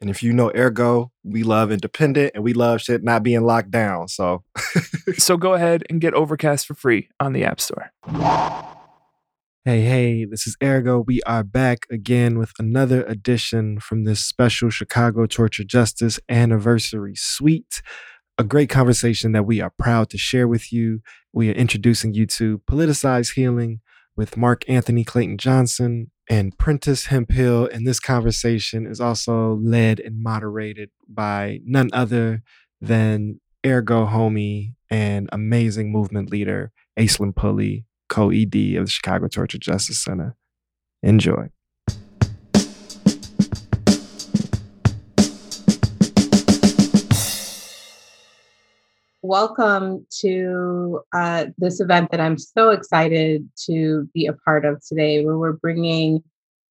And if you know Ergo, we love independent and we love shit not being locked down. So So go ahead and get Overcast for free on the App Store. Hey, hey, this is Ergo. We are back again with another edition from this special Chicago Torture Justice Anniversary Suite. A great conversation that we are proud to share with you. We are introducing you to Politicized Healing with Mark Anthony Clayton Johnson and Prentice Hemphill. And this conversation is also led and moderated by none other than Ergo homie and amazing movement leader, Aislinn Pulley, co ED of the Chicago Torture Justice Center. Enjoy. Welcome to uh, this event that I'm so excited to be a part of today, where we're bringing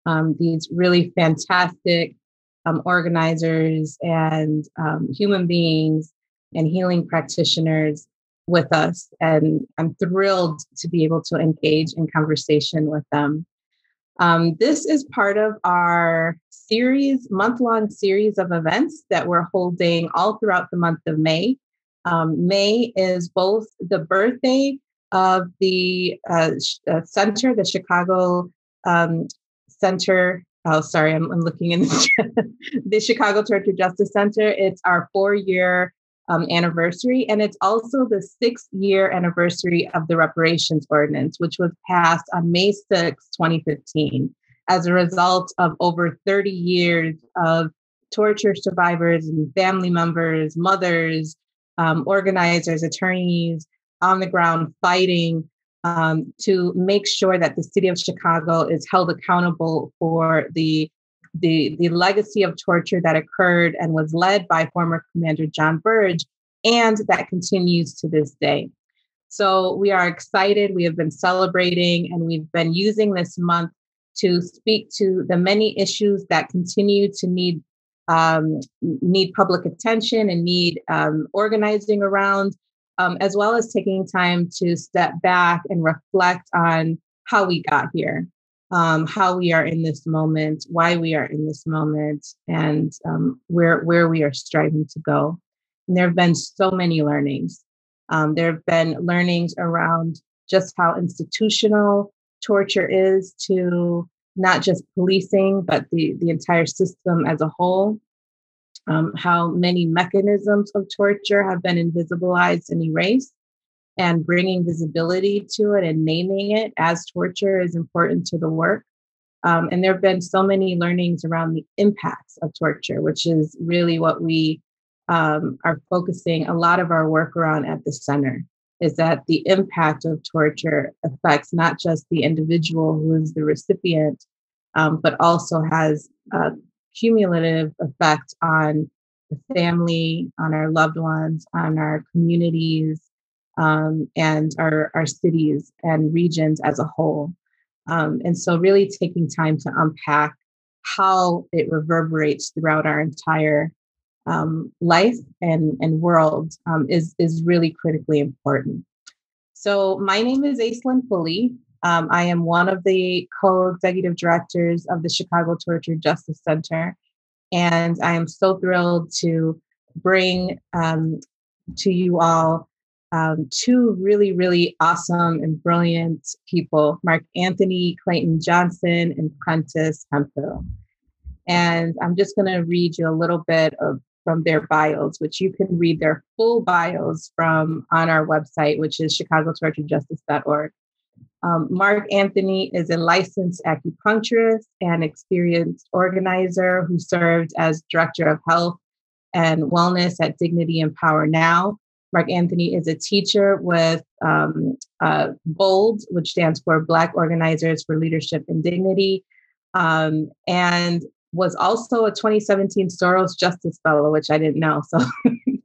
um, these really fantastic um, organizers and um, human beings and healing practitioners with us. And I'm thrilled to be able to engage in conversation with them. Um, this is part of our series, month long series of events that we're holding all throughout the month of May. Um, May is both the birthday of the uh, uh, center, the Chicago um, Center. Oh, sorry, I'm, I'm looking in the, the Chicago Torture Justice Center. It's our four year um, anniversary, and it's also the sixth year anniversary of the reparations ordinance, which was passed on May 6, 2015, as a result of over 30 years of torture survivors and family members, mothers, um, organizers, attorneys on the ground fighting um, to make sure that the city of Chicago is held accountable for the, the, the legacy of torture that occurred and was led by former Commander John Burge, and that continues to this day. So we are excited. We have been celebrating and we've been using this month to speak to the many issues that continue to need um, need public attention and need um, organizing around, um, as well as taking time to step back and reflect on how we got here, um, how we are in this moment, why we are in this moment, and um, where where we are striving to go. And there have been so many learnings. Um, there have been learnings around just how institutional torture is to not just policing, but the, the entire system as a whole. Um, how many mechanisms of torture have been invisibilized and erased, and bringing visibility to it and naming it as torture is important to the work. Um, and there have been so many learnings around the impacts of torture, which is really what we um, are focusing a lot of our work around at the center is that the impact of torture affects not just the individual who is the recipient, um, but also has a cumulative effect on the family, on our loved ones, on our communities, um, and our, our cities and regions as a whole. Um, and so, really taking time to unpack how it reverberates throughout our entire um, life and, and world um, is, is really critically important. So, my name is Aislinn Pulley. Um, I am one of the co executive directors of the Chicago Torture Justice Center. And I am so thrilled to bring um, to you all um, two really, really awesome and brilliant people Mark Anthony Clayton Johnson and Prentice Hemphill. And I'm just going to read you a little bit of from their bios, which you can read their full bios from on our website, which is chicagotorturejustice.org. Um, Mark Anthony is a licensed acupuncturist and experienced organizer who served as director of health and wellness at Dignity and Power Now. Mark Anthony is a teacher with um, uh, BOLD, which stands for Black Organizers for Leadership and Dignity, um, and was also a 2017 Soros Justice Fellow, which I didn't know. So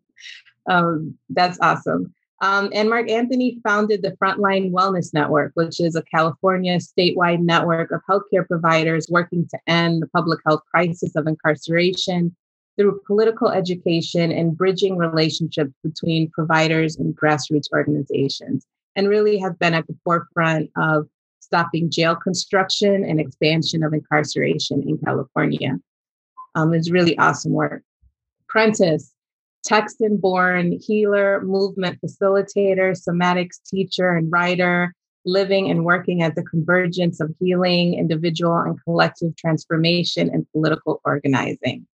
um, that's awesome. Um, and Mark Anthony founded the Frontline Wellness Network, which is a California statewide network of healthcare providers working to end the public health crisis of incarceration through political education and bridging relationships between providers and grassroots organizations, and really has been at the forefront of stopping jail construction and expansion of incarceration in California. Um, it's really awesome work. Prentice, Texan born healer, movement facilitator, somatics teacher, and writer, living and working at the convergence of healing, individual and collective transformation, and political organizing.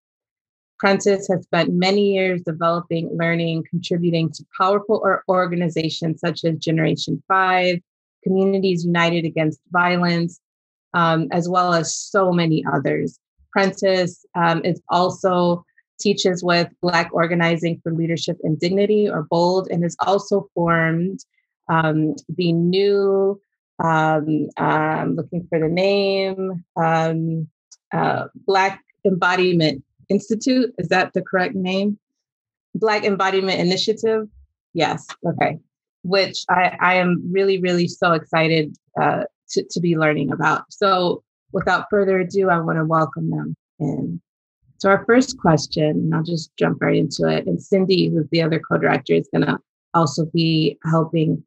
Prentice has spent many years developing, learning, contributing to powerful organizations such as Generation 5, Communities United Against Violence, um, as well as so many others. Prentice um, is also teaches with Black Organizing for Leadership and Dignity, or BOLD, and has also formed um, the new, um, I'm looking for the name, um, uh, Black Embodiment Institute. Is that the correct name? Black Embodiment Initiative. Yes. Okay. Which I, I am really, really so excited uh, to, to be learning about. So, without further ado, I want to welcome them in. So, our first question, I'll just jump right into it. And Cindy, who's the other co director, is going to also be helping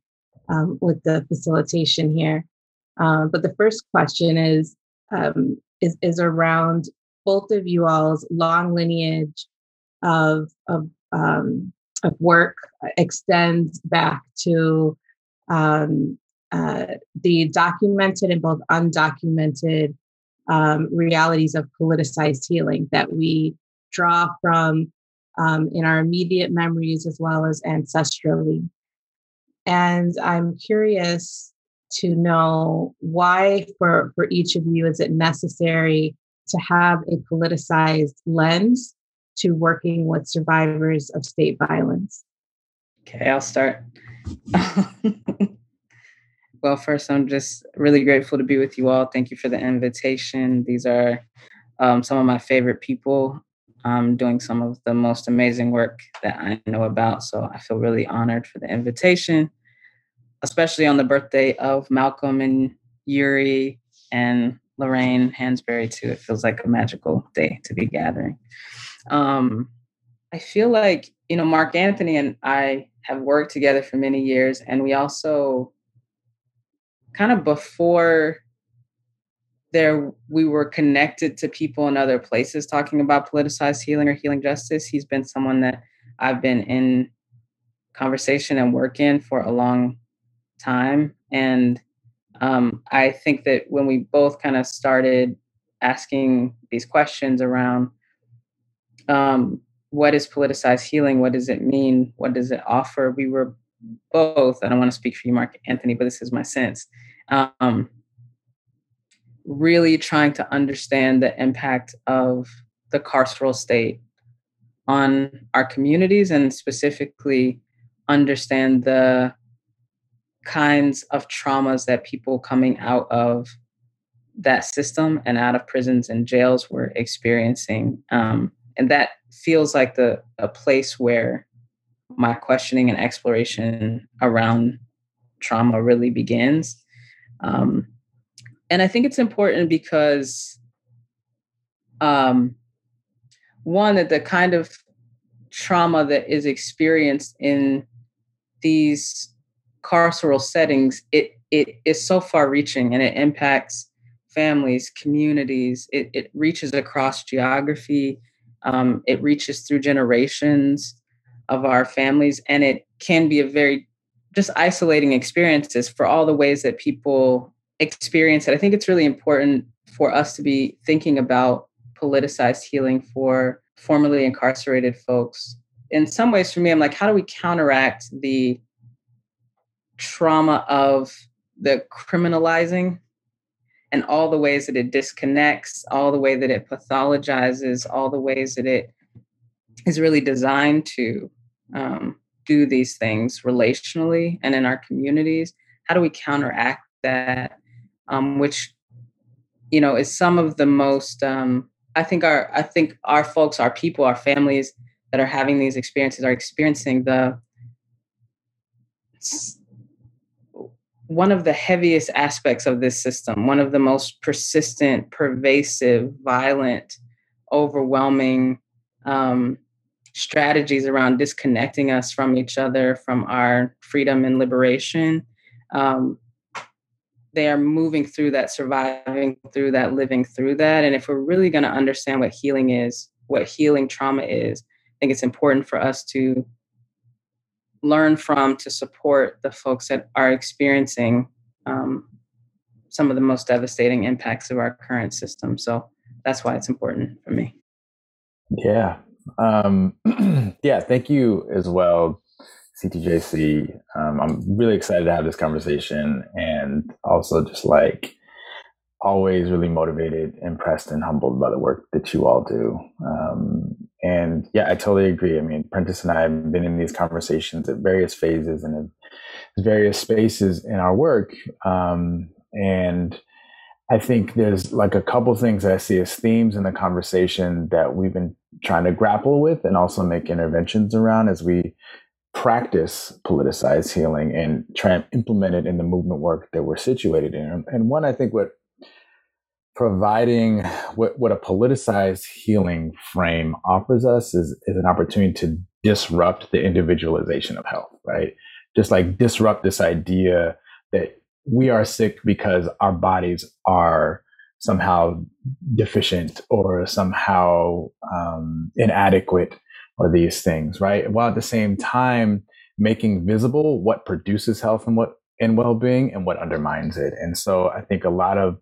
um, with the facilitation here. Uh, but the first question is, um, is, is around both of you all's long lineage of of um, of work extends back to um, uh, the documented and both undocumented um, realities of politicized healing that we draw from um, in our immediate memories as well as ancestrally. And I'm curious to know why, for, for each of you, is it necessary to have a politicized lens to working with survivors of state violence? Okay, I'll start. well, first, I'm just really grateful to be with you all. Thank you for the invitation. These are um, some of my favorite people doing some of the most amazing work that I know about. So I feel really honored for the invitation, especially on the birthday of Malcolm and Yuri and Lorraine Hansberry too. It feels like a magical day to be gathering. Um, I feel like you know Mark Anthony and I have worked together for many years, and we also kind of before there we were connected to people in other places talking about politicized healing or healing justice. He's been someone that I've been in conversation and work in for a long time, and um, I think that when we both kind of started asking these questions around um, what is politicized healing, what does it mean, what does it offer, we were both, I don't want to speak for you, Mark Anthony, but this is my sense, um, really trying to understand the impact of the carceral state on our communities and specifically understand the kinds of traumas that people coming out of that system and out of prisons and jails were experiencing. Um, and that feels like the a place where my questioning and exploration around trauma really begins. Um, and I think it's important because um, one that the kind of trauma that is experienced in these carceral settings, it it is so far reaching and it impacts families, communities. It it reaches across geography. Um, it reaches through generations of our families, and it can be a very just isolating experiences for all the ways that people experience it. I think it's really important for us to be thinking about politicized healing for formerly incarcerated folks. In some ways, for me, I'm like, how do we counteract the trauma of the criminalizing and all the ways that it disconnects, all the way that it pathologizes, all the ways that it is really designed to um, do these things relationally and in our communities. How do we counteract that? Um, which, you know, is some of the most. Um, I think our I think our folks, our people, our families that are having these experiences are experiencing the one of the heaviest aspects of this system, one of the most persistent, pervasive, violent, overwhelming um, strategies around disconnecting us from each other, from our freedom and liberation. Um, they are moving through that, surviving through that, living through that. And if we're really going to understand what healing is, what healing trauma is, I think it's important for us to learn from to support the folks that are experiencing um, some of the most devastating impacts of our current system. So that's why it's important for me. Yeah. Um, yeah. Thank you as well, CTJC. Um, I'm really excited to have this conversation and also just like always really motivated, impressed, and humbled by the work that you all do. Um, and yeah, I totally agree. I mean, Prentice and I have been in these conversations at various phases and various spaces in our work. Um, and I think there's like a couple things that I see as themes in the conversation that we've been trying to grapple with and also make interventions around as we practice politicized healing and try and implement it in the movement work that we're situated in. And one, I think what providing what, what a politicized healing frame offers us is, is an opportunity to disrupt the individualization of health, right? Just like disrupt this idea that we are sick because our bodies are somehow deficient or somehow um, inadequate or these things, right? While at the same time making visible what produces health and what and well-being and what undermines it. And so I think a lot of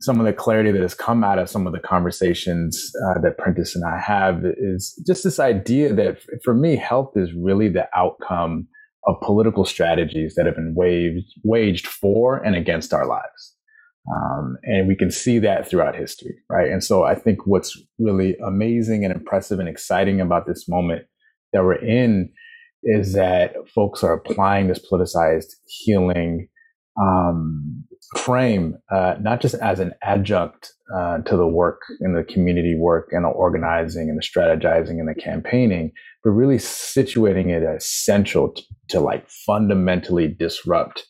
some of the clarity that has come out of some of the conversations uh, that Prentice and I have is just this idea that for me, health is really the outcome of political strategies that have been waged, waged for and against our lives. Um, and we can see that throughout history, right? And so I think what's really amazing and impressive and exciting about this moment that we're in is that folks are applying this politicized healing um, frame, uh, not just as an adjunct uh, to the work and the community work and the organizing and the strategizing and the campaigning, but really situating it as essential to, to like fundamentally disrupt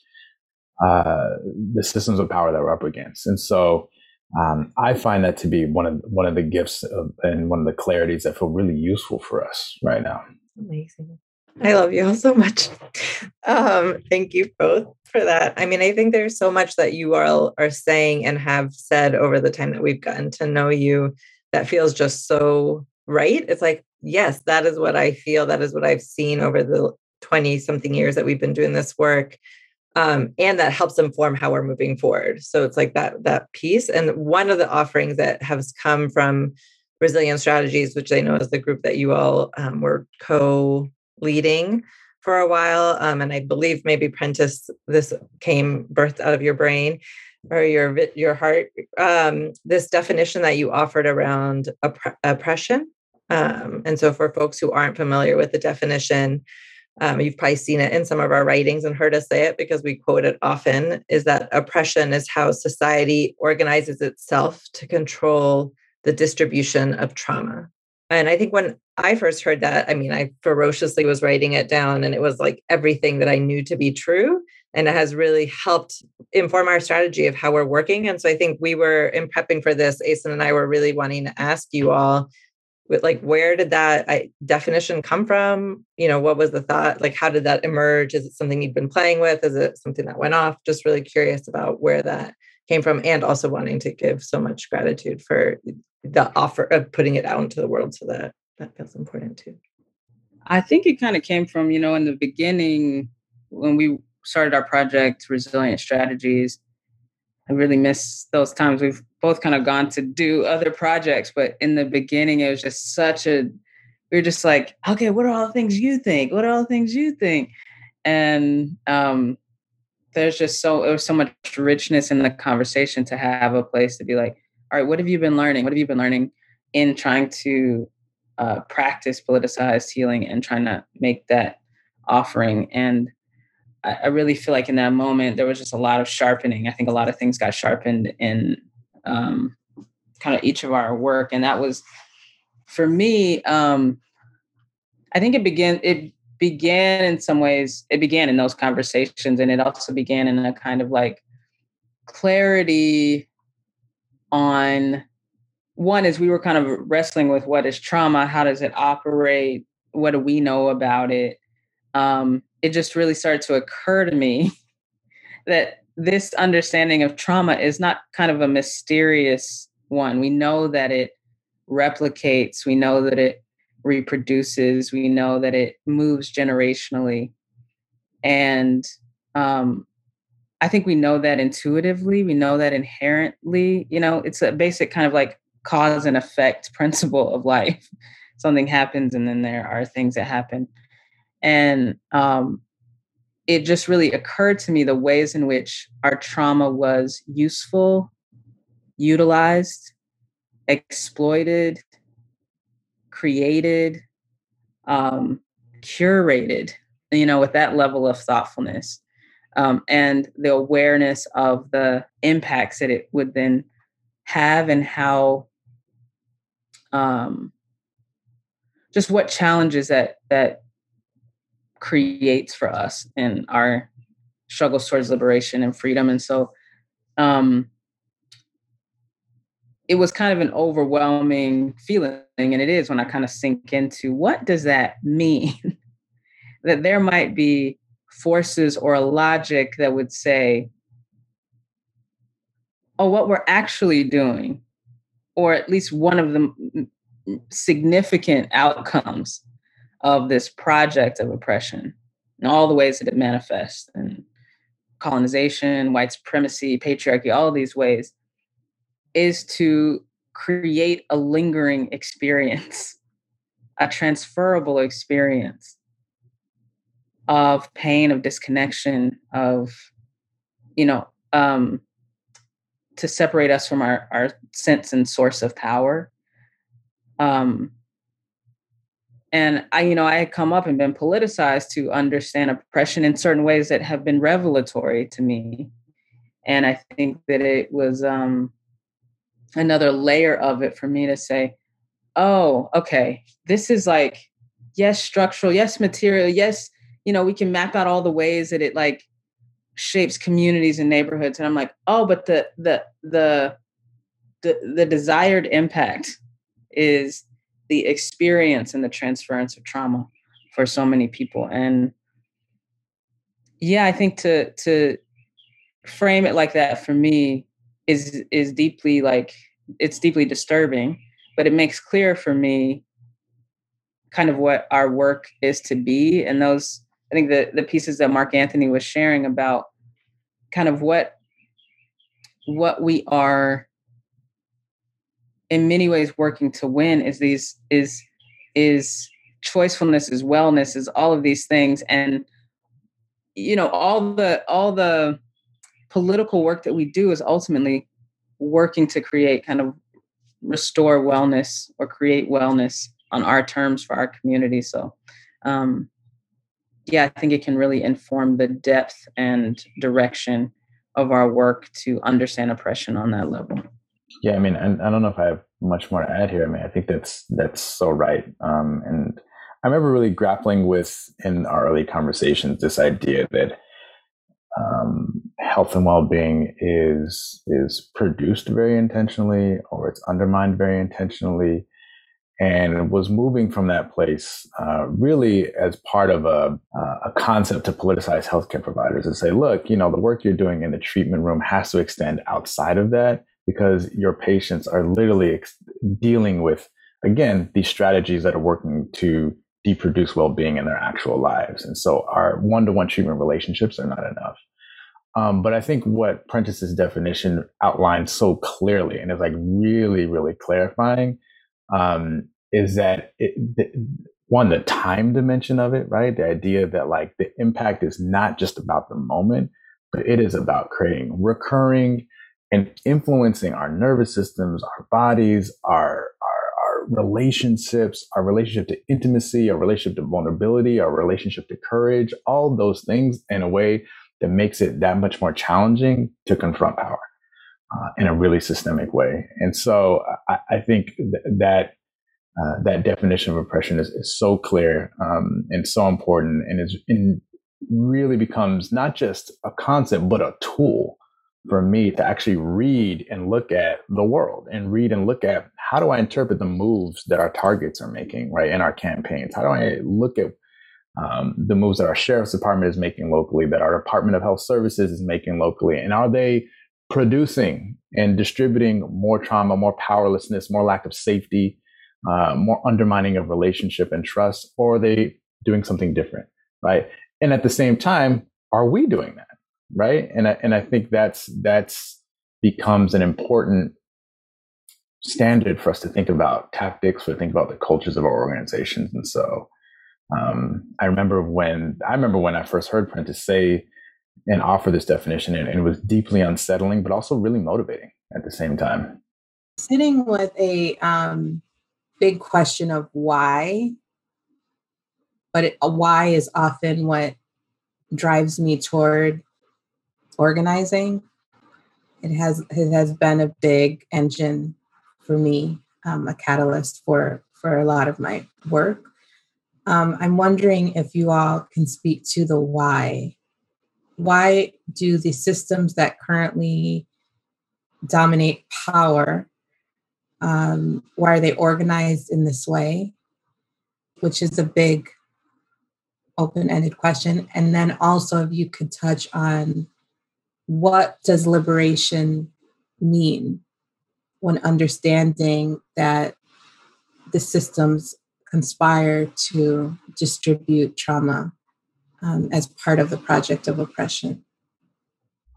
uh, the systems of power that we're up against. And so um, I find that to be one of one of the gifts of, and one of the clarities that feel really useful for us right now. Amazing. I love you all so much. Um, thank you both for that. I mean, I think there's so much that you all are saying and have said over the time that we've gotten to know you that feels just so right. It's like, yes, that is what I feel. That is what I've seen over the 20 something years that we've been doing this work. Um, and that helps inform how we're moving forward. So it's like that that piece. And one of the offerings that has come from Resilient Strategies, which I know is the group that you all um, were co leading for a while. Um, and I believe maybe Prentice, this came birthed out of your brain or your your heart. Um, this definition that you offered around opp- oppression. Um, and so, for folks who aren't familiar with the definition, um, you've probably seen it in some of our writings and heard us say it because we quote it often. Is that oppression is how society organizes itself to control the distribution of trauma. And I think when I first heard that, I mean, I ferociously was writing it down and it was like everything that I knew to be true. And it has really helped inform our strategy of how we're working. And so I think we were in prepping for this, Aislinn and I were really wanting to ask you all like where did that definition come from you know what was the thought like how did that emerge is it something you've been playing with is it something that went off just really curious about where that came from and also wanting to give so much gratitude for the offer of putting it out into the world so that that feels important too. I think it kind of came from you know in the beginning when we started our project resilient strategies i really miss those times. We've both kind of gone to do other projects but in the beginning it was just such a we were just like okay what are all the things you think? What are all the things you think? And um there's just so there was so much richness in the conversation to have a place to be like all right, what have you been learning? What have you been learning in trying to uh, practice politicized healing and trying to make that offering? And I, I, really feel like in that moment, there was just a lot of sharpening. I think a lot of things got sharpened in um, kind of each of our work. And that was, for me, um, I think it began it began in some ways it began in those conversations and it also began in a kind of like clarity on one is we were kind of wrestling with what is trauma how does it operate what do we know about it um, it just really started to occur to me that this understanding of trauma is not kind of a mysterious one. We know that it replicates we know that it reproduces we know that it moves generationally. And um, i think we know that intuitively we know that inherently you know it's a basic kind of like cause and effect principle of life. Something happens and then there are things that happen. And um, it just really occurred to me the ways in which our trauma was useful utilized exploited created, um, curated, you know, with that level of thoughtfulness um, and the awareness of the impacts that it would then have and how um, just what challenges that that creates for us in our struggles towards liberation and freedom. And so um, it was kind of an overwhelming feeling and it is when i kind of sink into what does that mean? That there might be forces or a logic that would say oh what we're actually doing or at least one of the significant outcomes of this project of oppression and all the ways that it manifests and colonization white supremacy patriarchy all these ways is to create a lingering experience, a transferable experience of pain, of disconnection, of, you know, um, to separate us from our, our sense and source of power. Um, and I, you know, I had come up and been politicized to understand oppression in certain ways that have been revelatory to me. And I think that it was um, another layer of it for me to say, oh, okay, this is like, yes, structural, yes, material, yes, you know, we can map out all the ways that it like shapes communities and neighborhoods. And I'm like, oh, but the the the the, the desired impact is the experience and the transference of trauma for so many people. And yeah, I think to to frame it like that for me is is deeply like it's deeply disturbing but it makes clear for me kind of what our work is to be. And those i think the the pieces that mark anthony was sharing about kind of what what we are in many ways working to win is these is is choicefulness is wellness is all of these things. And you know all the all the political work that we do is ultimately working to create kind of restore wellness or create wellness on our terms for our community. So, um, yeah, I think it can really inform the depth and direction of our work to understand oppression on that level. Yeah, I mean, and I don't know if I have much more to add here. I mean, I think that's that's so right. Um, and I remember really grappling with in our early conversations this idea that um, health and well-being is is produced very intentionally or it's undermined very intentionally and was moving from that place uh, really as part of a, a concept to politicize healthcare providers and say look you know the work you're doing in the treatment room has to extend outside of that because your patients are literally ex- dealing with again these strategies that are working to deproduce well-being in their actual lives. And so our one-to-one treatment relationships are not enough. Um, but I think what Prentice's definition outlines so clearly and is like really, really clarifying um, is that it, the, one, the time dimension of it, right? The idea that like the impact is not just about the moment, but it is about creating recurring and influencing our nervous systems, our bodies, our relationships, our relationship to intimacy, our relationship to vulnerability, our relationship to courage, all those things in a way that makes it that much more challenging to confront power uh, in a really systemic way. And so I, I think th- that uh, that definition of oppression is, is so clear um, and so important, and is in, really becomes not just a concept but a tool for me to actually read and look at the world and read and look at how do I interpret the moves that our targets are making, right, in our campaigns? How do I look at um, the moves that our sheriff's department is making locally, that our Department of Health Services is making locally, and are they producing and distributing more trauma, more powerlessness, more lack of safety, uh, more undermining of relationship and trust, or are they doing something different, right? And at the same time, are we doing that, right? And I, and I think that's that's becomes an important standard for us to think about tactics, for think about the cultures of our organizations, and so. Um, I remember when I remember when I first heard Prentice say and offer this definition, and, and it was deeply unsettling, but also really motivating at the same time. Sitting with a um, big question of why, but it, why is often what drives me toward organizing. It has it has been a big engine for me, um, a catalyst for for a lot of my work. Um, I'm wondering if you all can speak to the why. Why do the systems that currently dominate power um, why are they organized in this way? Which is a big open ended question. And then also, if you could touch on what does liberation mean when understanding that the systems conspire to distribute trauma um, as part of the project of oppression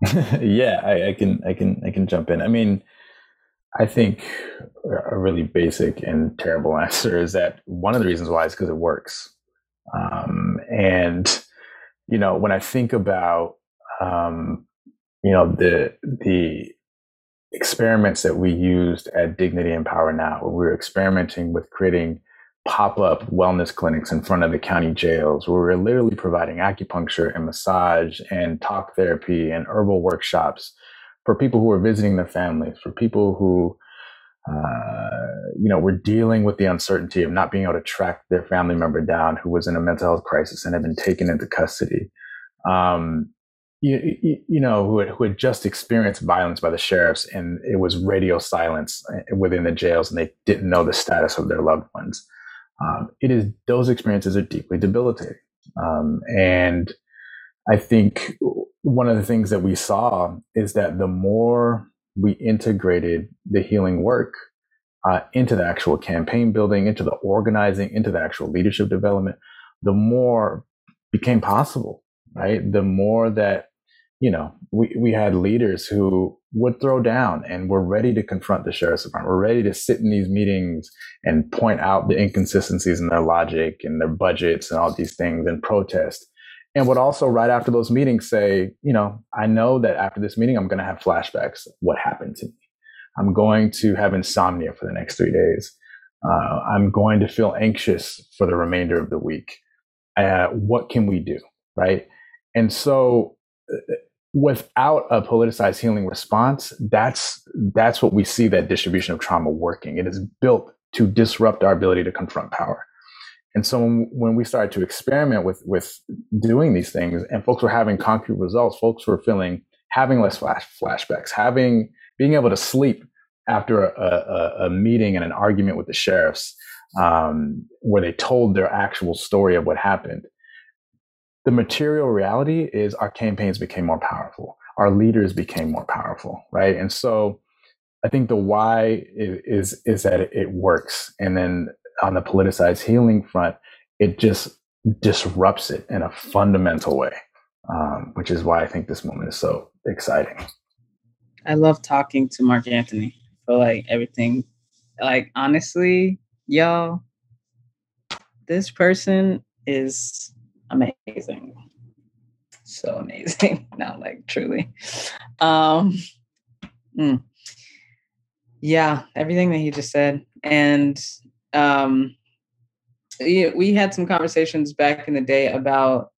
yeah I, I, can i can i can jump in i mean I think a really basic and terrible answer is that one of the reasons why is because it works. Um, and you know, when I think about um, you know the the experiments that we used at Dignity and Power Now, where we were experimenting with creating pop-up wellness clinics in front of the county jails where we we're literally providing acupuncture and massage and talk therapy and herbal workshops for people who are visiting their families, for people who, uh, you know, were dealing with the uncertainty of not being able to track their family member down who was in a mental health crisis and had been taken into custody. Um, you, you, know, who had, who had just experienced violence by the sheriffs and it was radio silence uh, within the jails and they didn't know the status of their loved ones. Um, it is, those experiences are deeply debilitating. Um, and I think one of the things that we saw is that the more we integrated the healing work uh, into the actual campaign building, into the organizing, into the actual leadership development, the more became possible, right? The more that, you know, we, we had leaders who would throw down and were ready to confront the sheriff's department. We're ready to sit in these meetings and point out the inconsistencies in their logic and their budgets and all these things and protest and would also right after those meetings say, you know, I know that after this meeting, I'm going to have flashbacks. What happened to me? I'm going to have insomnia for the next three days. Uh, I'm going to feel anxious for the remainder of the week. Uh, what can we do? Right. And so uh, without a politicized healing response, that's, that's what we see that distribution of trauma working. It is built to disrupt our ability to confront power. And so when, when we started to experiment with with doing these things, and folks were having concrete results, folks were feeling having less flash flashbacks, having being able to sleep after a, a, a meeting and an argument with the sheriffs, um, where they told their actual story of what happened. The material reality is our campaigns became more powerful. Our leaders became more powerful, right? And so I think the why is is, that it, works, and then on the politicized healing front, it just disrupts it in a fundamental way, um, which is why I think this moment is so exciting. I love talking to Mark Anthony. Feel like everything, like honestly, y'all, this person is amazing. So amazing. Not like truly. Um, mm. Yeah, everything that he just said. And um, we had some conversations back in the day about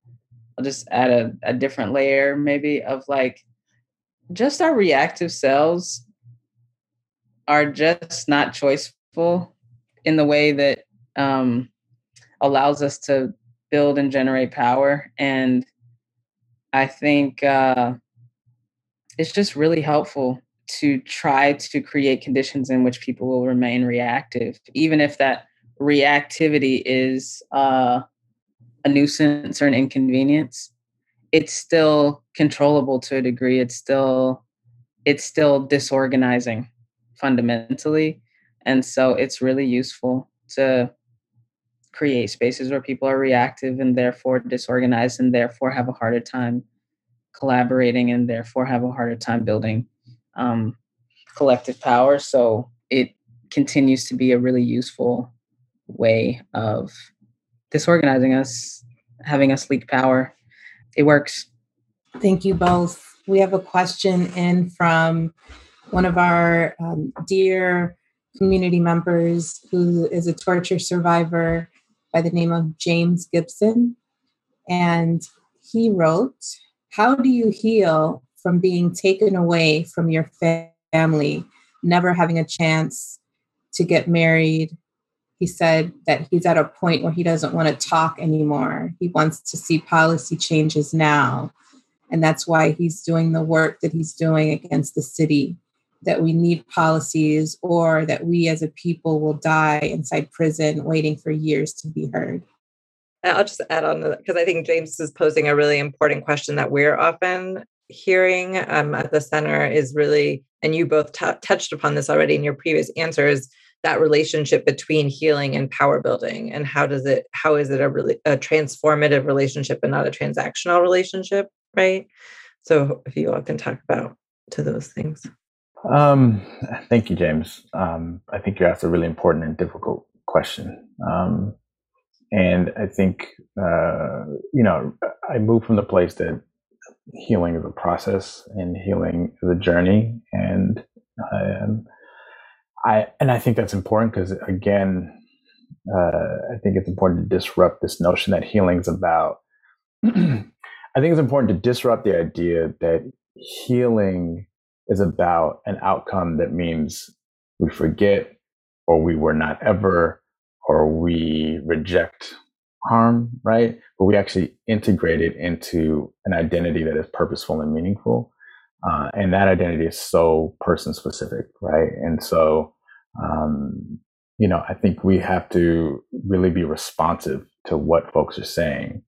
I'll just add a, a different layer maybe of like just our reactive cells are just not choiceful in the way that um, allows us to build and generate power. And I think uh, it's just really helpful to try to create conditions in which people will remain reactive, even if that reactivity is uh, a nuisance or an inconvenience. It's still controllable to a degree. It's still it's still disorganizing fundamentally, and so it's really useful to create spaces where people are reactive and therefore disorganized and therefore have a harder time collaborating and therefore have a harder time building um, collective power. So it continues to be a really useful way of disorganizing us, having us leak power. It works. Thank you both. We have a question in from one of our um, dear community members who is a torture survivor by the name of James Gibson. And he wrote, How do you heal from being taken away from your family, never having a chance to get married. He said that he's at a point where he doesn't want to talk anymore. He wants to see policy changes now. And that's why he's doing the work that he's doing against the city. That we need policies, or that we as a people will die inside prison waiting for years to be heard. I'll just add on because I think James is posing a really important question that we're often hearing um, at the center is really, and you both t- touched upon this already in your previous answers, that relationship between healing and power building, and how does it, how is it a really a transformative relationship and not a transactional relationship, right? So, if you all can talk about to those things. Um, thank you, James. Um, I think you asked a really important and difficult question. Um, and I think, uh, you know, I moved from the place that healing is a process and healing is a journey and um, i and i think that's important because again uh, i think it's important to disrupt this notion that healing is about i think it's important to disrupt the idea that healing is about an outcome that means we forget or we were not ever or we reject harm, right? But we actually integrate it into an identity that is purposeful and meaningful. Uh, and that identity is so person specific, right? And so, um, you know, I think we have to really be responsive to what folks are saying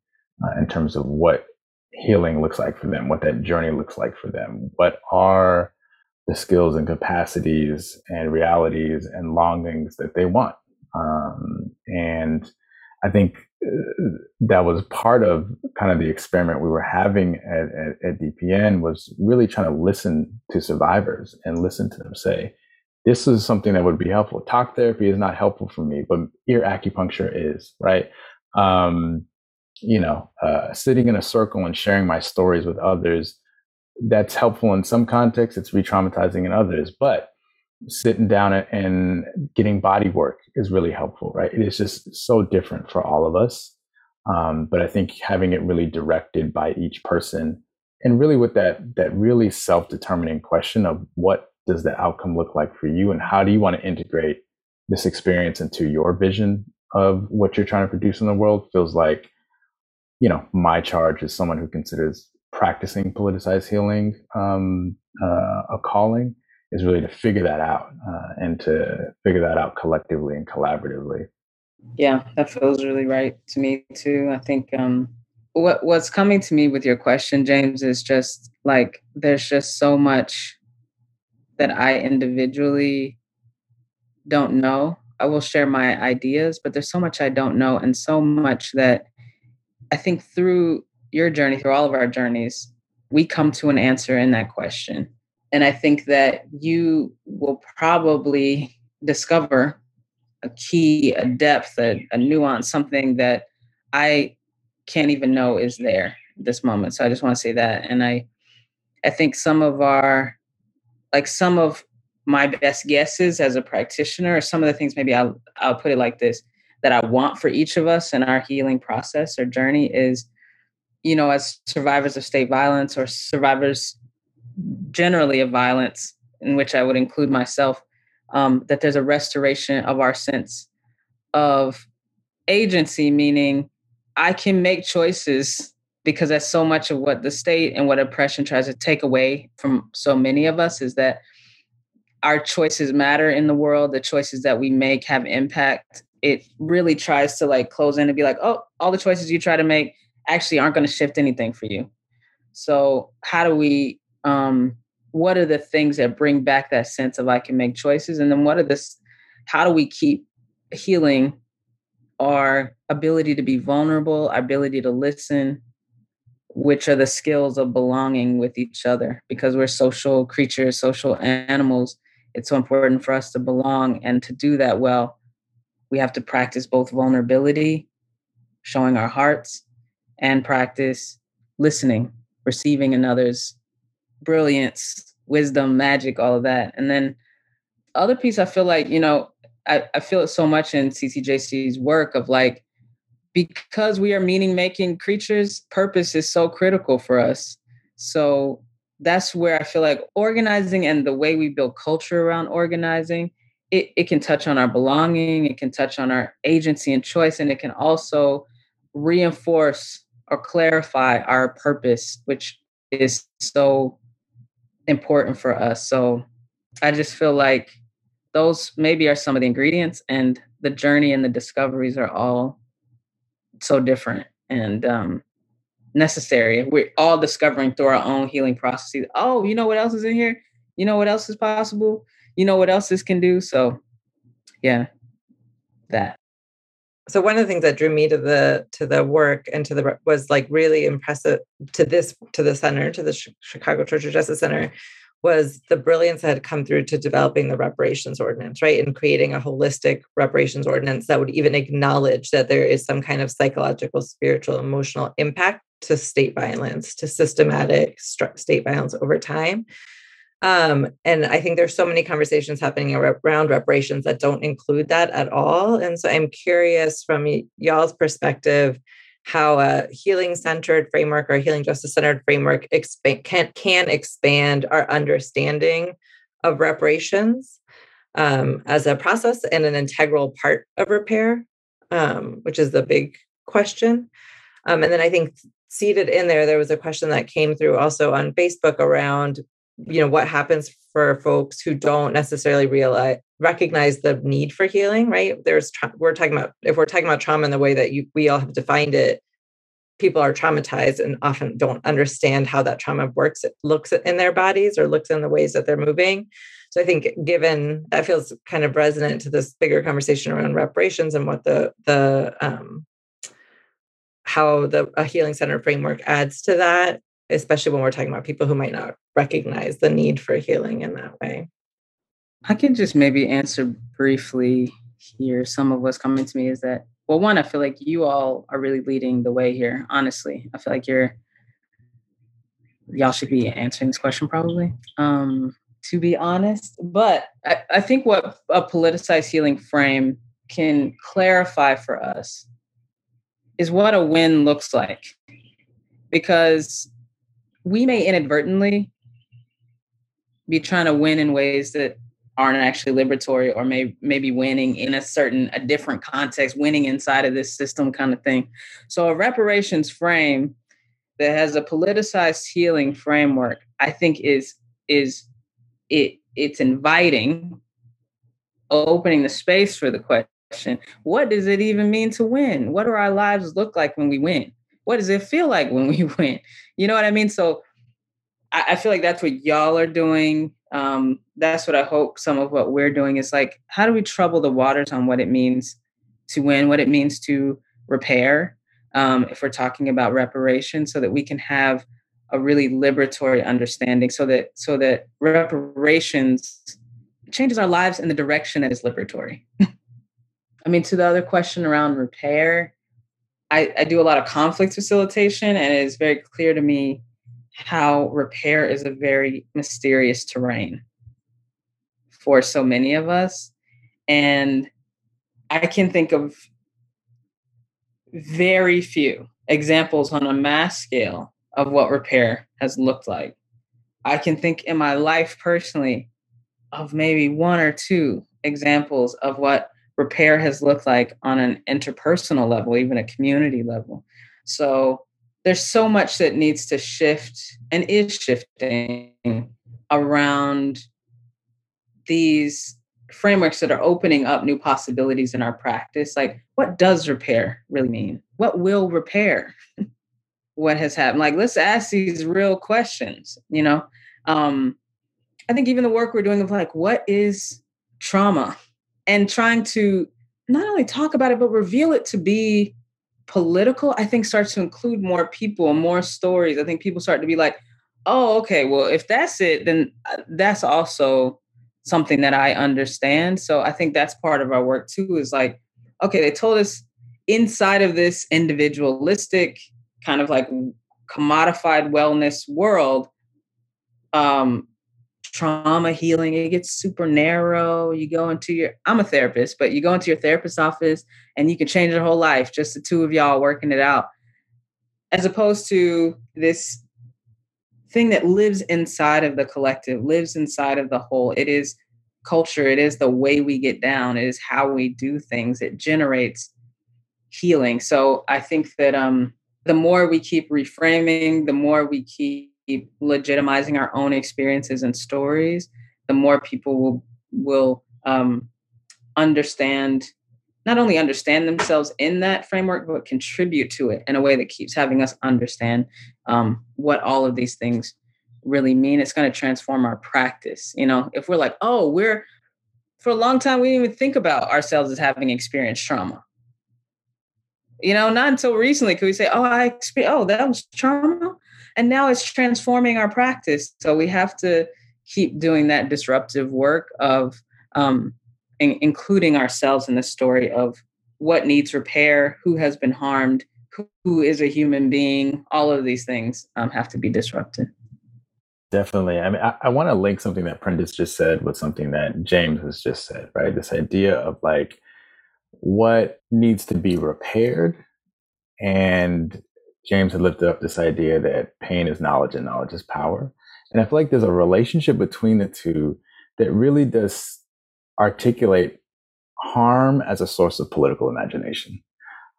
uh, in terms of what healing looks like for them, what that journey looks like for them, what are the skills and capacities and realities and longings that they want. Um, and I think that was part of kind of the experiment we were having at, at, at, DPN was really trying to listen to survivors and listen to them say, this is something that would be helpful. Talk therapy is not helpful for me, but ear acupuncture is, right? Um, you know, uh, sitting in a circle and sharing my stories with others, that's helpful in some contexts. It's re-traumatizing in others, but sitting down and getting body work is really helpful, right? It is just so different for all of us. Um, but I think having it really directed by each person and really with that, that really self-determining question of what does the outcome look like for you and how do you want to integrate this experience into your vision of what you're trying to produce in the world feels like, you know, my charge as someone who considers practicing politicized healing um, uh, a calling is really to figure that out uh, and to figure that out collectively and collaboratively. Yeah, that feels really right to me too. I think um, what what's coming to me with your question, James, is just like there's just so much that I individually don't know. I will share my ideas, but there's so much I don't know, and so much that I think through your journey, through all of our journeys, we come to an answer in that question and I think that you will probably discover a key, a depth, a, a nuance, something that I can't even know is there this moment. So I just want to say that. And I I think some of our like some of my best guesses as a practitioner or some of the things maybe I'll I'll put it like this that I want for each of us in our healing process or journey is you know as survivors of state violence or survivors generally of violence, in which I would include myself, um, that there's a restoration of our sense of agency, meaning I can make choices because that's so much of what the state and what oppression tries to take away from so many of us is that our choices matter in the world. The choices that we make have impact. It really tries to like close in and be like, oh, all the choices you try to make actually aren't going to shift anything for you. So how do we um what are the things that bring back that sense of I can make choices? And then what are this how do we keep healing our ability to be vulnerable, our ability to listen, which are the skills of belonging with each other because we're social creatures, social animals. It's so important for us to belong. And to do that well, we have to practice both vulnerability, showing our hearts, and practice listening, receiving another's brilliance, wisdom, magic, all of that. And then other piece I feel like, you know, I, I feel it so much in CTJC's work of like, because we are meaning making creatures, purpose is so critical for us. So that's where I feel like organizing and the way we build culture around organizing, it, it can touch on our belonging, it can touch on our agency and choice, and it can also reinforce or clarify our purpose, which is so important for us. So I just feel like those maybe are some of the ingredients and the journey and the discoveries are all so different and um, necessary. We're all discovering through our own healing processes. Oh, you know what else is in here? You know what else is possible? You know what else this can do? So, yeah, that. So one of the things that drew me to the to the work and to the was like really impressive to this to the center to the Chicago Torture Justice Center was the brilliance that had come through to developing the reparations ordinance, right? And creating a holistic reparations ordinance that would even acknowledge that there is some kind of psychological, spiritual, emotional impact to state violence, to systematic state violence over time. Um, and I think there's so many conversations happening around reparations that don't include that at all. And so I'm curious from y'all's perspective how a healing centered framework or healing justice centered framework can, can expand our understanding of reparations um, as a process and an integral part of repair, um, which is the big question. Um, and then I think seated in there, there was a question that came through also on Facebook around, you know, what happens for folks who don't necessarily realize recognize the need for healing right? There's we're talking about if we're talking about trauma in the way that you we all have defined it people are traumatized and often don't understand how that trauma works. It looks in their bodies or looks in the ways that they're moving. So i think given that feels kind of resonant to this bigger conversation around reparations and what the the um how the a healing center framework adds to that especially when we're talking about people who might not recognize the need for healing in that way I can just maybe answer briefly here. Some of what's coming to me is that, well, one, I feel like you all are really leading the way here. Honestly, I feel like you're, y'all should be answering this question probably, um, to be honest. But I, I think what a politicized healing frame can clarify for us is what a win looks like. Because we may inadvertently be trying to win in ways that aren't actually liberatory or may, maybe winning in a certain a different context winning inside of this system kind of thing. So a reparations frame that has a politicized healing framework i think is is it it's inviting opening the space for the question what does it even mean to win? What do our lives look like when we win what does it feel like when we win you know what i mean? So I, I feel like that's what y'all are doing. Um, that's what I hope some of what we're doing is like, how do we trouble the waters on what it means to win, what it means to repair, um, if we're talking about reparation, so that we can have a really liberatory understanding, so that so that reparations changes our lives in the direction that is liberatory. I mean, to the other question around repair, I, I do a lot of conflict facilitation, and it is very clear to me how repair is a very mysterious terrain for so many of us. And I can think of very few examples on a mass scale of what repair has looked like. I can think in my life personally of maybe one or two examples of what repair has looked like on an interpersonal level, even a community level. So there's so much that needs to shift and is shifting around these frameworks that are opening up new possibilities in our practice. Like, what does repair really mean? What will repair what has happened? Like, let's ask these real questions, you know? Um, I think even the work we're doing of like, what is trauma? And trying to not only talk about it, but reveal it to be political, I think starts to include more people more stories. I think people start to be like, oh, okay, well, if that's it, then uh, that's also something that I understand. So I think that's part of our work too is like, okay, they told us inside of this individualistic kind of like commodified wellness world, um, trauma healing, it gets super narrow. You go into your, I'm a therapist, but you go into your therapist's office and you can change your whole life, just the two of y'all working it out. As opposed to this thing that lives inside of the collective, lives inside of the whole. It is culture, it is the way we get down, it is how we do things. It generates healing. So I think that um the more we keep reframing, the more we keep legitimizing our own experiences and stories, the more people will will um, understand not only understand themselves in that framework, but contribute to it in a way that keeps having us understand um, what all of these things really mean. It's going to transform our practice. You know, if we're like, oh, we're for a long time we didn't even think about ourselves as having experienced trauma. You know, not until recently could we say, "Oh, I experienced. Oh, that was trauma," and now it's transforming our practice. So we have to keep doing that disruptive work of um, in- including ourselves in the story of what needs repair, who has been harmed, who, who is a human being. All of these things um, have to be disrupted. Definitely. I mean, I, I want to link something that Prentis just said with something that James has just said, right? This idea of like what needs to be repaired. And James had lifted up this idea that pain is knowledge and knowledge is power. And I feel like there's a relationship between the two that really does articulate harm as a source of political imagination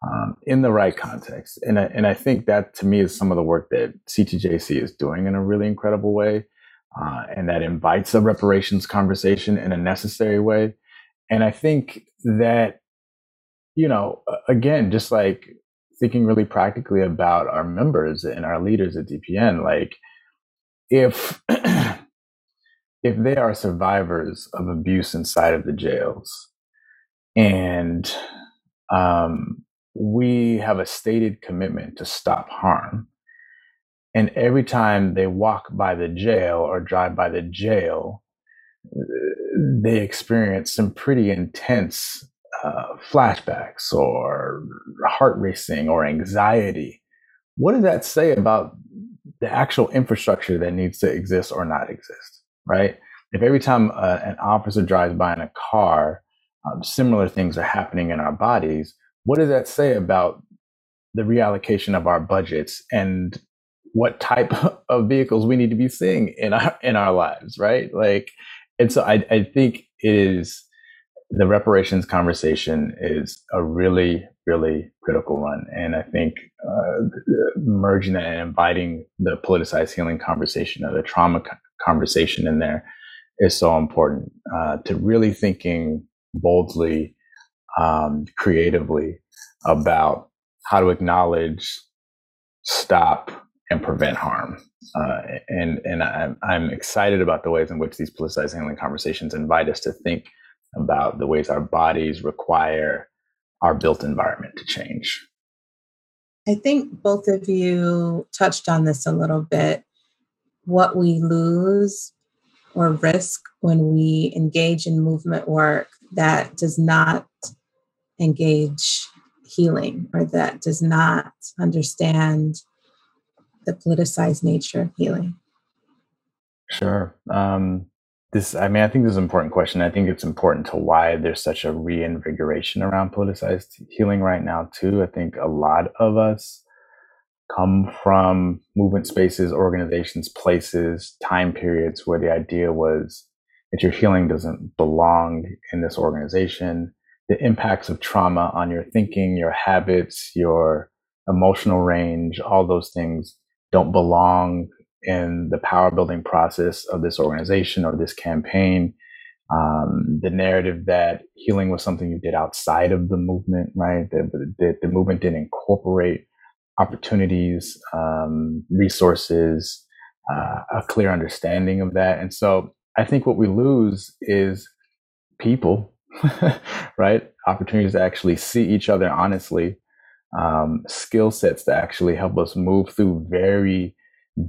um, in the right context. And I, and I think that to me is some of the work that CTJC is doing in a really incredible way. Uh, and that invites a reparations conversation in a necessary way. And I think that, you know, again, just like thinking really practically about our members and our leaders at DPN, like if if they are survivors of abuse inside of the jails and um, we have a stated commitment to stop harm and every time they walk by the jail or drive by the jail they experience some pretty intense uh, flashbacks or heart racing or anxiety what does that say about the actual infrastructure that needs to exist or not exist right? If every time uh, an officer drives by in a car, um, similar things are happening in our bodies, what does that say about the reallocation of our budgets and what type of vehicles we need to be seeing in our in our lives, right? Like, and so I, I think it is the reparations conversation is a really really critical one, and I think uh, merging that and inviting the politicized healing conversation or the trauma conversation in there is so important uh, to really thinking boldly, um, creatively about how to acknowledge, stop, and prevent harm. Uh, and and I'm, I'm excited about the ways in which these politicized healing conversations invite us to think about the ways our bodies require our built environment to change. I think both of you touched on this a little bit what we lose or risk when we engage in movement work that does not engage healing or that does not understand the politicized nature of healing? Sure. Um, this, I mean, I think this is an important question. I think it's important to why there's such a reinvigoration around politicized healing right now, too. I think a lot of us come from movement spaces, organizations, places, time periods where the idea was that your healing doesn't belong in this organization. the impacts of trauma on your thinking, your habits, your emotional range, all those things don't belong in the power building process of this organization or this campaign. Um, the narrative that healing was something you did outside of the movement, right? That the, movement didn't incorporate opportunities, um, resources, uh, a clear understanding of that. And so I think what we lose is people, right? Opportunities to actually see each other honestly, um, skill sets to actually help us move through very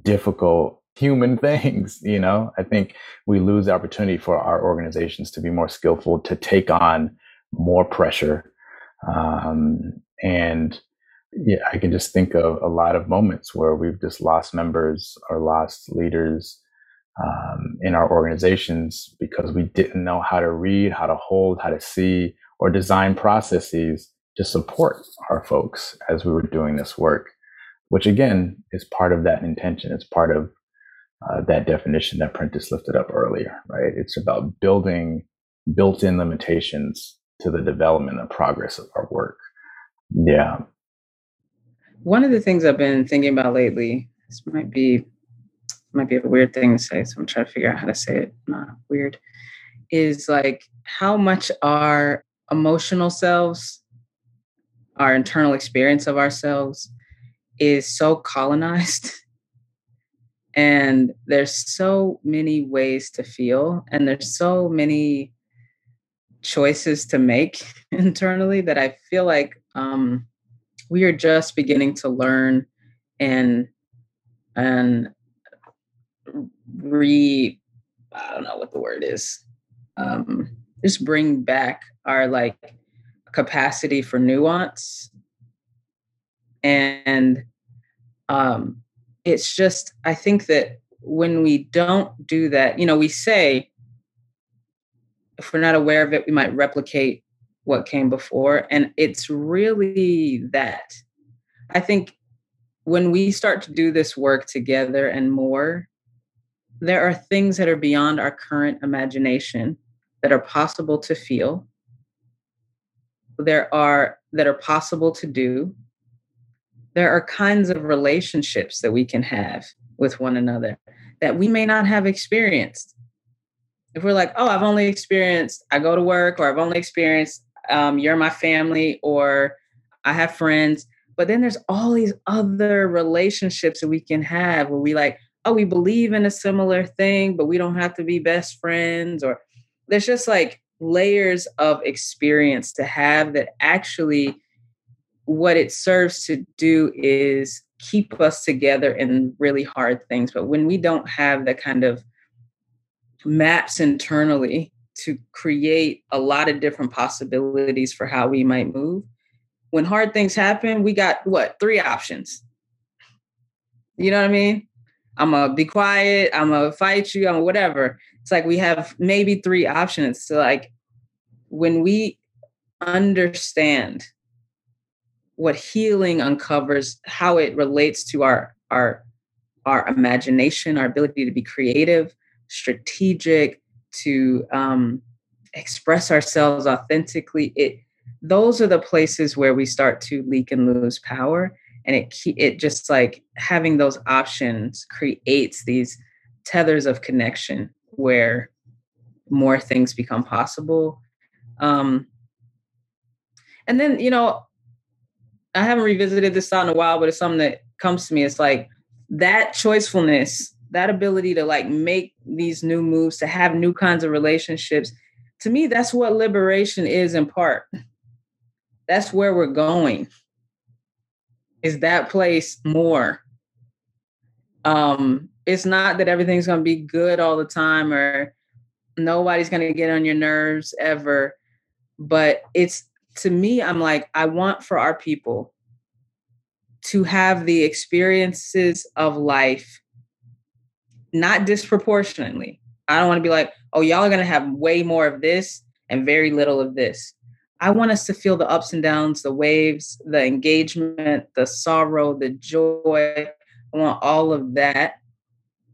difficult human things you know? I think we lose the opportunity for our organizations to be more skillful to take on more pressure um, and yeah i can just think of a lot of moments where we've just lost members or lost leaders um, in our organizations because we didn't know how to read how to hold how to see or design processes to support our folks as we were doing this work which again is part of that intention. It's part of uh, that definition that Prentis lifted up earlier, right? It's about building built in limitations to the development and progress of our work. Yeah. One of the things I've been thinking about lately, this might be might be a weird thing to say, so I'm trying to figure out how to say it not weird, is like how much our emotional selves, our internal experience of ourselves is so colonized and there's so many ways to feel and there's so many choices to make internally that i feel like um, we are just beginning to learn and and re i don't know what the word is um, just bring back our like capacity for nuance and um, it's just i think that when we don't do that you know we say if we're not aware of it we might replicate what came before. And it's really that. I think when we start to do this work together and more there are things that are beyond our current imagination that are possible to feel. There are that are possible to do there are kinds of relationships that we can have with one another that we may not have experienced. If we're like, oh, I've only experienced, I go to work, or I've only experienced, um, you're my family, or I have friends. But then there's all these other relationships that we can have where we like, oh, we believe in a similar thing, but we don't have to be best friends. Or there's just like layers of experience to have that actually what it serves to do is keep us together in really hard things. But when we don't have the kind of maps internally to create a lot of different possibilities for how we might move, when hard things happen, we got what three options? You know what I mean? I'm gonna be quiet, I'm gonna fight you, I'm whatever. It's like we have maybe three options. So like when we understand what healing uncovers, how it relates to our our our imagination, our ability to be creative, strategic, to um, express ourselves authentically. It those are the places where we start to leak and lose power, and it it just like having those options creates these tethers of connection where more things become possible. Um, and then you know I haven't revisited this thought in a while, but it's something that comes to me. It's like that choicefulness, that ability to like make these new moves, to have new kinds of relationships. To me, that's what liberation is in part. That's where we're going. Is that place more? Um, it's not that everything's gonna be good all the time or nobody's gonna get on your nerves ever, but it's to me, I'm like, I want for our people to have the experiences of life not disproportionately. I don't want to be like, oh, y'all are going to have way more of this and very little of this. I want us to feel the ups and downs, the waves, the engagement, the sorrow, the joy. I want all of that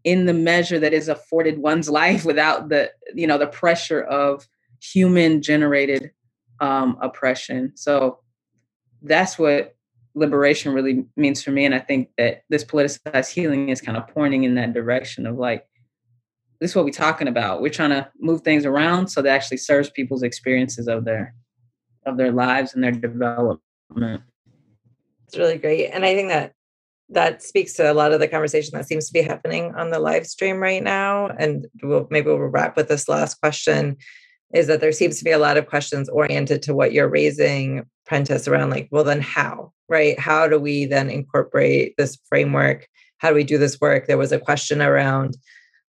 in the measure that is afforded one's life without the, you know, the pressure of human generated um, oppression. So that's what liberation really means for me. And I think that this politicized healing is kind of pointing in that direction of like, this is what we're talking about. We're trying to move things around so that actually serves people's experiences of their of their lives and their development. It's really great. And I think that that speaks to a lot of the conversation that seems to be happening on the live stream right now. And we'll maybe we'll wrap with this last question is that there seems to be a lot of questions oriented to what you're raising, Prentis, around like, well, then how, right? How do we then incorporate this framework? How do we do this work? There was a question around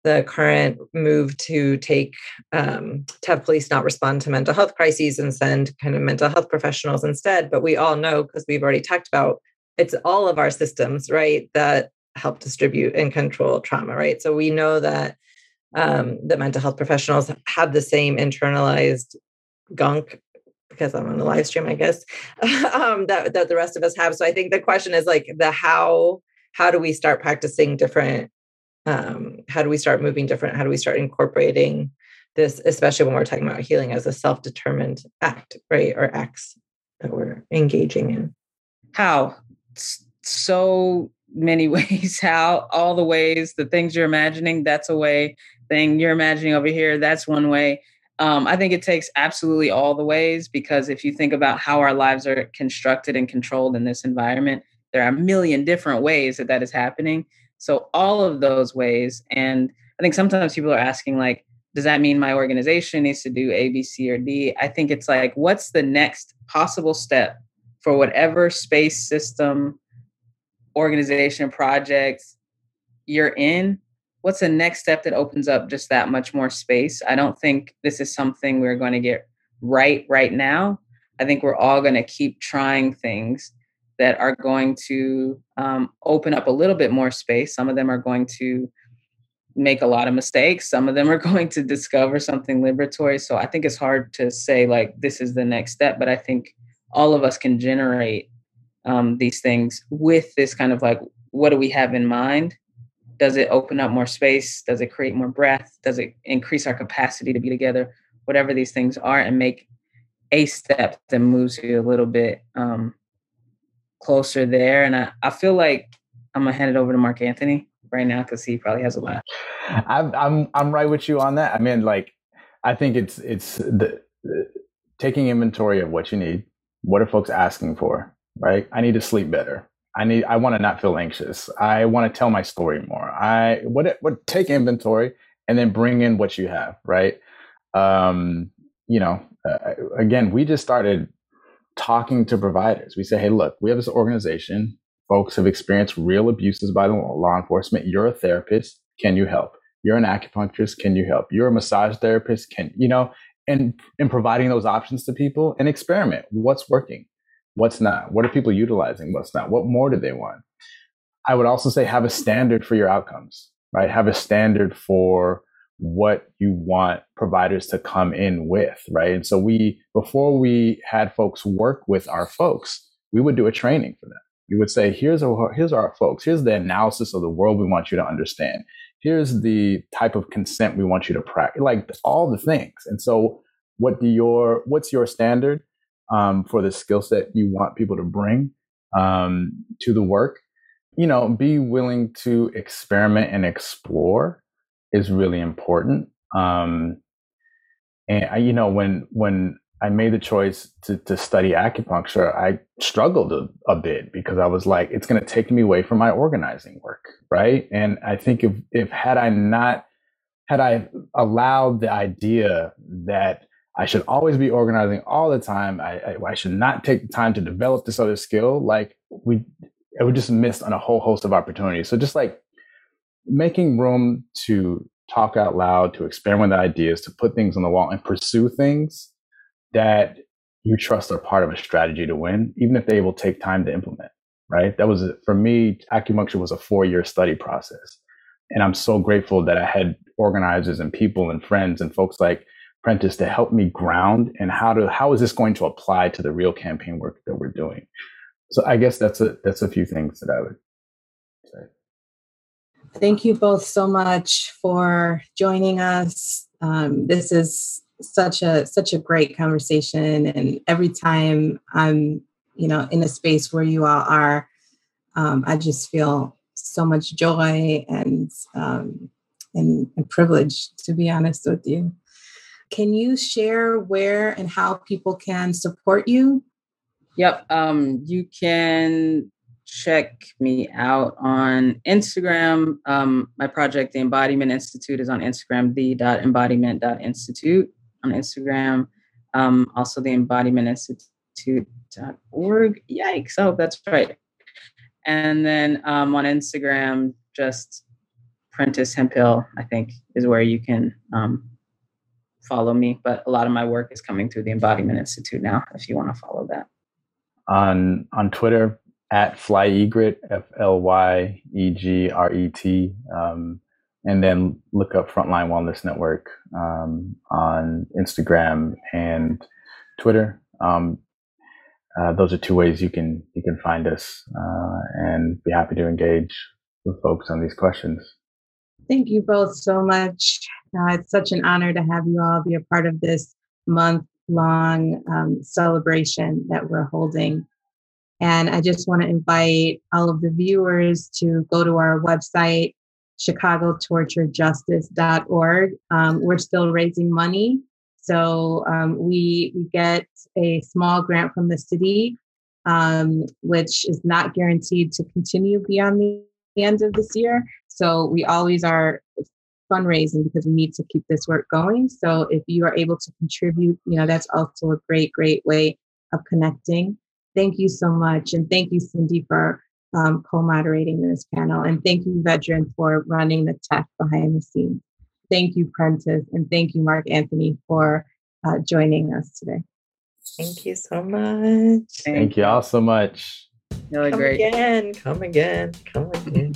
the current move to take um, to have police not respond to mental health crises and send kind of mental health professionals instead. But we all know because we've already talked about it's all of our systems, right, that help distribute and control trauma, right? So we know that um, the mental health professionals have the same internalized gunk because I'm on the live stream, I guess, um, that that the rest of us have. So I think the question is like the how. How do we start practicing different? Um, how do we start moving different? How do we start incorporating this, especially when we're talking about healing as a self-determined act, right, or acts that we're engaging in? How? So many ways. How? All the ways. The things you're imagining. That's a way thing you're imagining over here, that's one way. Um, I think it takes absolutely all the ways because if you think about how our lives are constructed and controlled in this environment, there are a million different ways that that is happening. So, all of those ways. And I think sometimes people are asking, like, does that mean my organization needs to do A, B, C, or D? I think it's like, what's the next possible step for whatever space system, organization, project you're in? What's the next step that opens up just that much more space? I don't think this is something we're going to get right right now. I think we're all going to keep trying things that are going to um, open up a little bit more space. Some of them are going to make a lot of mistakes. Some of them are going to discover something liberatory. So I think it's hard to say like this is the next step, but I think all of us can generate um, these things with this kind of like what do we have in mind does it open up more space? Does it create more breath? Does it increase our capacity to be together? Whatever these things are and make a step that moves you a little bit um, closer there. And I, I feel like i'm gonna hand it over to mark anthony right now because he probably has a lot. I'm, I'm i'm right with you on that. I mean like i think it's it's the, the taking inventory of what you need what are folks asking for right? I need to sleep better I need I want to not feel anxious. I want to tell my story more. I what what take inventory and then bring in what you have, right? Um, you know, uh, again, we just started talking to providers. We say, "Hey, look, we have this organization. Folks have experienced real abuses by the law enforcement. You're a therapist. Can you help? You're an acupuncturist. Can you help? You're a massage therapist. Can you know?" And and providing those options to people and experiment. What's working? What's not? What are people utilizing? What's not? What more do they want? I would also say have a standard for your outcomes, right? Have a standard for what you want providers to come in with, right? And so we, before we had folks work with our folks, we would do a training for them. We would say, here's our, here's our folks. Here's the analysis of the world we want you to understand. Here's the type of consent we want you to practice, like all the things. And so what do your, what's your standard? Um, for the skill set you want people to bring um, to the work. You know, be willing to experiment and explore is really important. Um, and I, you know, when when I made the choice to, to study acupuncture, I struggled a, a bit because I was like, it's going to take me away from my organizing work, right? And I think if if had I not had I allowed the idea that I should always be organizing all the time. I, I, I, should not take the time to develop this other skill. Like we, it would just miss on a whole host of opportunities. So just like making room to talk out loud, to experiment with ideas, to put things on the wall and pursue things that you trust are part of a strategy to win, even if they will take time to implement. Right. That was for me. Acupuncture was a four-year study process, and I'm so grateful that I had organizers and people and friends and folks like Prentis to help me ground and how to how is this going to apply to the real campaign work that we're doing. So I guess that's a that's a few things that I would say. Thank you both so much for joining us. Um, this is such a such a great conversation, and every time I'm you know in a space where you all are, um, I just feel so much joy and um, and, and privilege. To be honest with you, can you share where and how people can support you? Yep. Um, you can check me out on Instagram. Um, my project, the Embodiment Institute, is on Instagram, the.embodiment.institute on Instagram. Um, also, the Embodiment Institute.org. Yikes. Oh, that's right. And then um, on Instagram, just Prentis Hemphill, I think, is where you can um, follow me. But a lot of my work is coming through the Embodiment Institute now, if you want to follow that. On on Twitter, at Flyegret, F L Y E G R E T. Um, and then look up Frontline Wellness Network um, on Instagram and Twitter. Um, uh, those are two ways you can you can find us uh, and be happy to engage with folks on these questions. Thank you both so much. Uh, it's such an honor to have you all be a part of this month long um, celebration that we're holding. And I just want to invite all of the viewers to go to our website, chicagotorturejustice.org. Um, we're still raising money. So um, we, we get a small grant from the city, um, which is not guaranteed to continue beyond the end of this year. So we always are fundraising because we need to keep this work going. So if you are able to contribute, you know, that's also a great, great way of connecting. Thank you so much. And thank you, Cindy, for um, co moderating this panel. And thank you, Vedran, for running the tech behind the scenes. Thank you, Prentis. And thank you, Mark Anthony, for uh, joining us today. Thank you so much. Thank you all so much. Really come great. again. Come again. Come again.